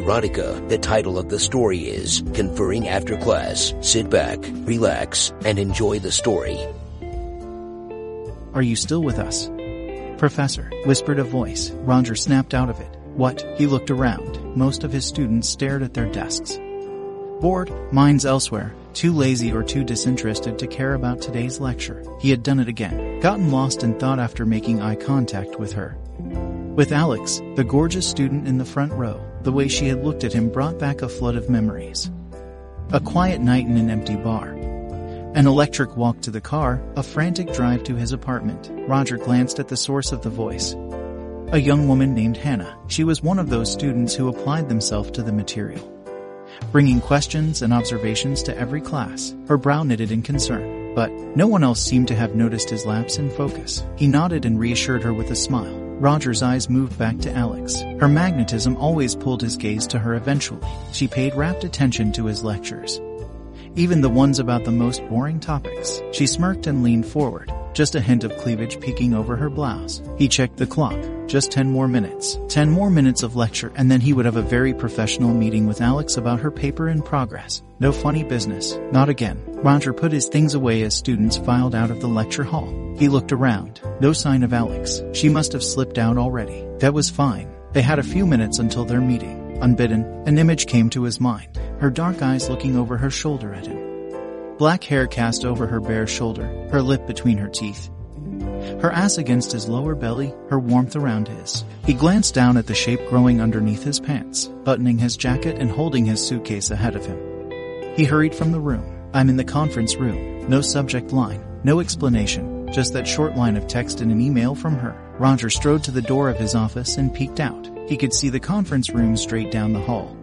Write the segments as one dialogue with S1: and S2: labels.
S1: erotica. The title of the story is Conferring After Class. Sit back, relax, and enjoy the story.
S2: Are you still with us? Professor, whispered a voice. Roger snapped out of it. What? He looked around. Most of his students stared at their desks. Bored, minds elsewhere, too lazy or too disinterested to care about today's lecture. He had done it again, gotten lost in thought after making eye contact with her. With Alex, the gorgeous student in the front row, the way she had looked at him brought back a flood of memories. A quiet night in an empty bar. An electric walk to the car, a frantic drive to his apartment. Roger glanced at the source of the voice. A young woman named Hannah. She was one of those students who applied themselves to the material bringing questions and observations to every class, her brow knitted in concern. But no one else seemed to have noticed his lapse in focus. He nodded and reassured her with a smile. Roger's eyes moved back to Alex. Her magnetism always pulled his gaze to her eventually. She paid rapt attention to his lectures. Even the ones about the most boring topics. She smirked and leaned forward, just a hint of cleavage peeking over her blouse. He checked the clock. Just 10 more minutes. 10 more minutes of lecture and then he would have a very professional meeting with Alex about her paper in progress. No funny business. Not again. Roger put his things away as students filed out of the lecture hall. He looked around. No sign of Alex. She must have slipped out already. That was fine. They had a few minutes until their meeting. Unbidden, an image came to his mind. Her dark eyes looking over her shoulder at him. Black hair cast over her bare shoulder, her lip between her teeth, her ass against his lower belly, her warmth around his. He glanced down at the shape growing underneath his pants, buttoning his jacket and holding his suitcase ahead of him. He hurried from the room. I'm in the conference room. No subject line, no explanation, just that short line of text in an email from her. Roger strode to the door of his office and peeked out. He could see the conference room straight down the hall.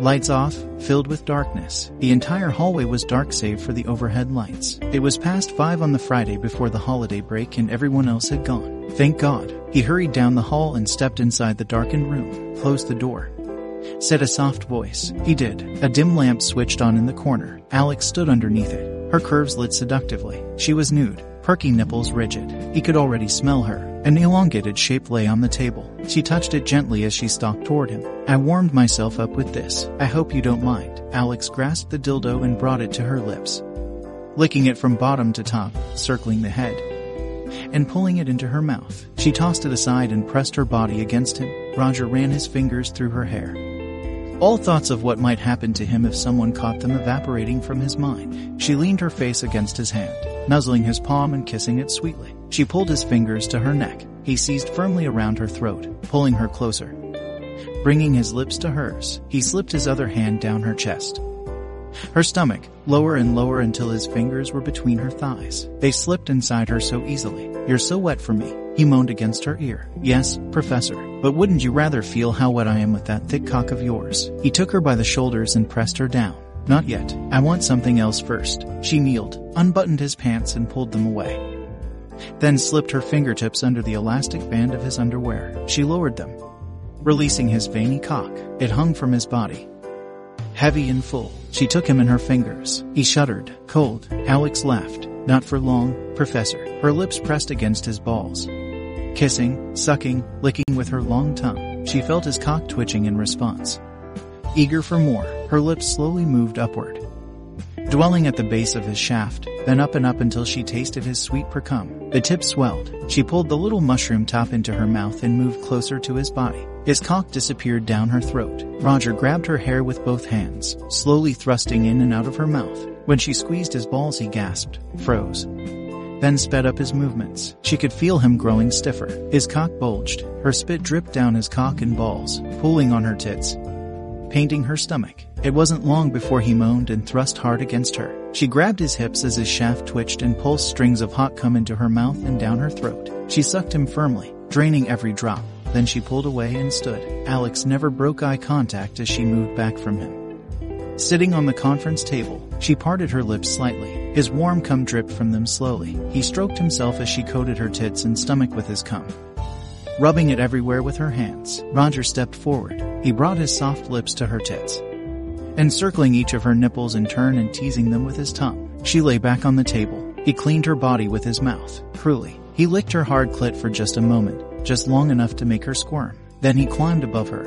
S2: Lights off, filled with darkness. The entire hallway was dark save for the overhead lights. It was past five on the Friday before the holiday break and everyone else had gone. Thank God. He hurried down the hall and stepped inside the darkened room, closed the door. Said a soft voice. He did. A dim lamp switched on in the corner. Alex stood underneath it. Her curves lit seductively. She was nude, perky nipples rigid. He could already smell her. An elongated shape lay on the table. She touched it gently as she stalked toward him. I warmed myself up with this. I hope you don't mind. Alex grasped the dildo and brought it to her lips. Licking it from bottom to top, circling the head, and pulling it into her mouth. She tossed it aside and pressed her body against him. Roger ran his fingers through her hair. All thoughts of what might happen to him if someone caught them evaporating from his mind. She leaned her face against his hand, nuzzling his palm and kissing it sweetly. She pulled his fingers to her neck. He seized firmly around her throat, pulling her closer. Bringing his lips to hers, he slipped his other hand down her chest. Her stomach, lower and lower until his fingers were between her thighs. They slipped inside her so easily. You're so wet for me, he moaned against her ear. Yes, Professor, but wouldn't you rather feel how wet I am with that thick cock of yours? He took her by the shoulders and pressed her down. Not yet. I want something else first. She kneeled, unbuttoned his pants and pulled them away then slipped her fingertips under the elastic band of his underwear. She lowered them, releasing his veiny cock. It hung from his body. Heavy and full, she took him in her fingers. He shuddered, cold. Alex laughed. Not for long, Professor. Her lips pressed against his balls. Kissing, sucking, licking with her long tongue. She felt his cock twitching in response. Eager for more, her lips slowly moved upward dwelling at the base of his shaft, then up and up until she tasted his sweet precum. The tip swelled. She pulled the little mushroom top into her mouth and moved closer to his body. His cock disappeared down her throat. Roger grabbed her hair with both hands, slowly thrusting in and out of her mouth. When she squeezed his balls he gasped, froze, then sped up his movements. She could feel him growing stiffer. His cock bulged. Her spit dripped down his cock and balls, pooling on her tits painting her stomach. It wasn't long before he moaned and thrust hard against her. She grabbed his hips as his shaft twitched and pulsed strings of hot cum into her mouth and down her throat. She sucked him firmly, draining every drop. Then she pulled away and stood. Alex never broke eye contact as she moved back from him. Sitting on the conference table, she parted her lips slightly. His warm cum dripped from them slowly. He stroked himself as she coated her tits and stomach with his cum rubbing it everywhere with her hands. Roger stepped forward. He brought his soft lips to her tits, encircling each of her nipples in turn and teasing them with his tongue. She lay back on the table. He cleaned her body with his mouth, cruelly. He licked her hard clit for just a moment, just long enough to make her squirm. Then he climbed above her,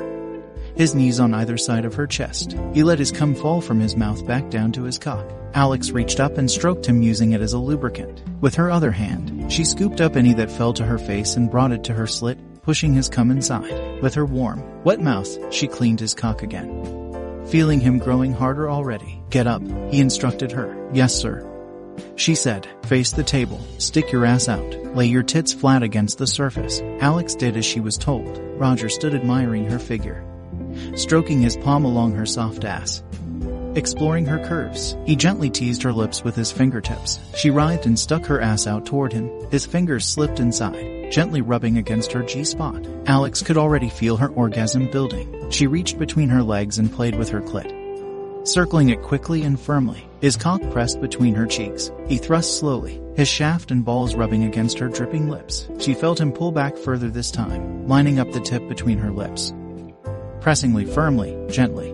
S2: his knees on either side of her chest. He let his cum fall from his mouth back down to his cock. Alex reached up and stroked him using it as a lubricant. With her other hand, she scooped up any that fell to her face and brought it to her slit, pushing his cum inside. With her warm, wet mouth, she cleaned his cock again. Feeling him growing harder already. Get up, he instructed her. Yes, sir. She said, face the table, stick your ass out, lay your tits flat against the surface. Alex did as she was told. Roger stood admiring her figure, stroking his palm along her soft ass. Exploring her curves, he gently teased her lips with his fingertips. She writhed and stuck her ass out toward him. His fingers slipped inside, gently rubbing against her G-spot. Alex could already feel her orgasm building. She reached between her legs and played with her clit circling it quickly and firmly, his cock pressed between her cheeks. He thrust slowly, his shaft and balls rubbing against her dripping lips. She felt him pull back further this time, lining up the tip between her lips. Pressingly firmly, gently,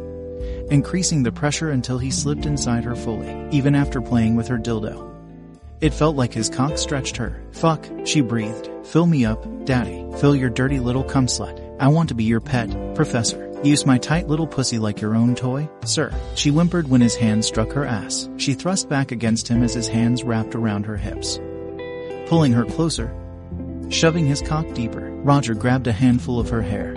S2: increasing the pressure until he slipped inside her fully, even after playing with her dildo. It felt like his cock stretched her. Fuck, she breathed. Fill me up, daddy. Fill your dirty little cum slut. I want to be your pet, professor. Use my tight little pussy like your own toy, sir. She whimpered when his hand struck her ass. She thrust back against him as his hands wrapped around her hips. Pulling her closer, shoving his cock deeper, Roger grabbed a handful of her hair,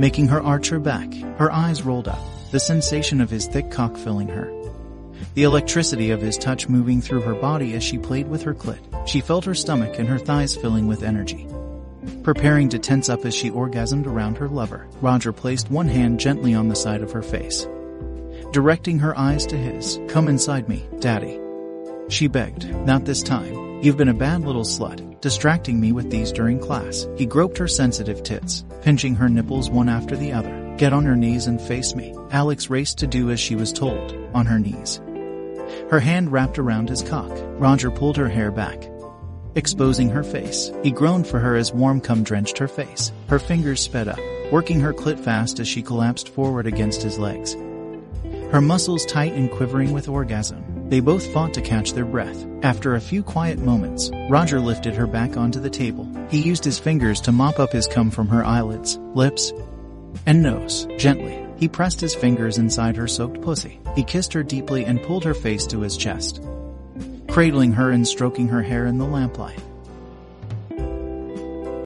S2: making her arch her back. Her eyes rolled up, the sensation of his thick cock filling her. The electricity of his touch moving through her body as she played with her clit. She felt her stomach and her thighs filling with energy. Preparing to tense up as she orgasmed around her lover, Roger placed one hand gently on the side of her face. Directing her eyes to his, come inside me, daddy. She begged, not this time. You've been a bad little slut, distracting me with these during class. He groped her sensitive tits, pinching her nipples one after the other. Get on your knees and face me. Alex raced to do as she was told, on her knees. Her hand wrapped around his cock. Roger pulled her hair back, exposing her face. He groaned for her as warm cum drenched her face. Her fingers sped up, working her clit fast as she collapsed forward against his legs. Her muscles tight and quivering with orgasm. They both fought to catch their breath. After a few quiet moments, Roger lifted her back onto the table. He used his fingers to mop up his cum from her eyelids, lips, and nose. Gently, he pressed his fingers inside her soaked pussy. He kissed her deeply and pulled her face to his chest cradling her and stroking her hair in the lamplight.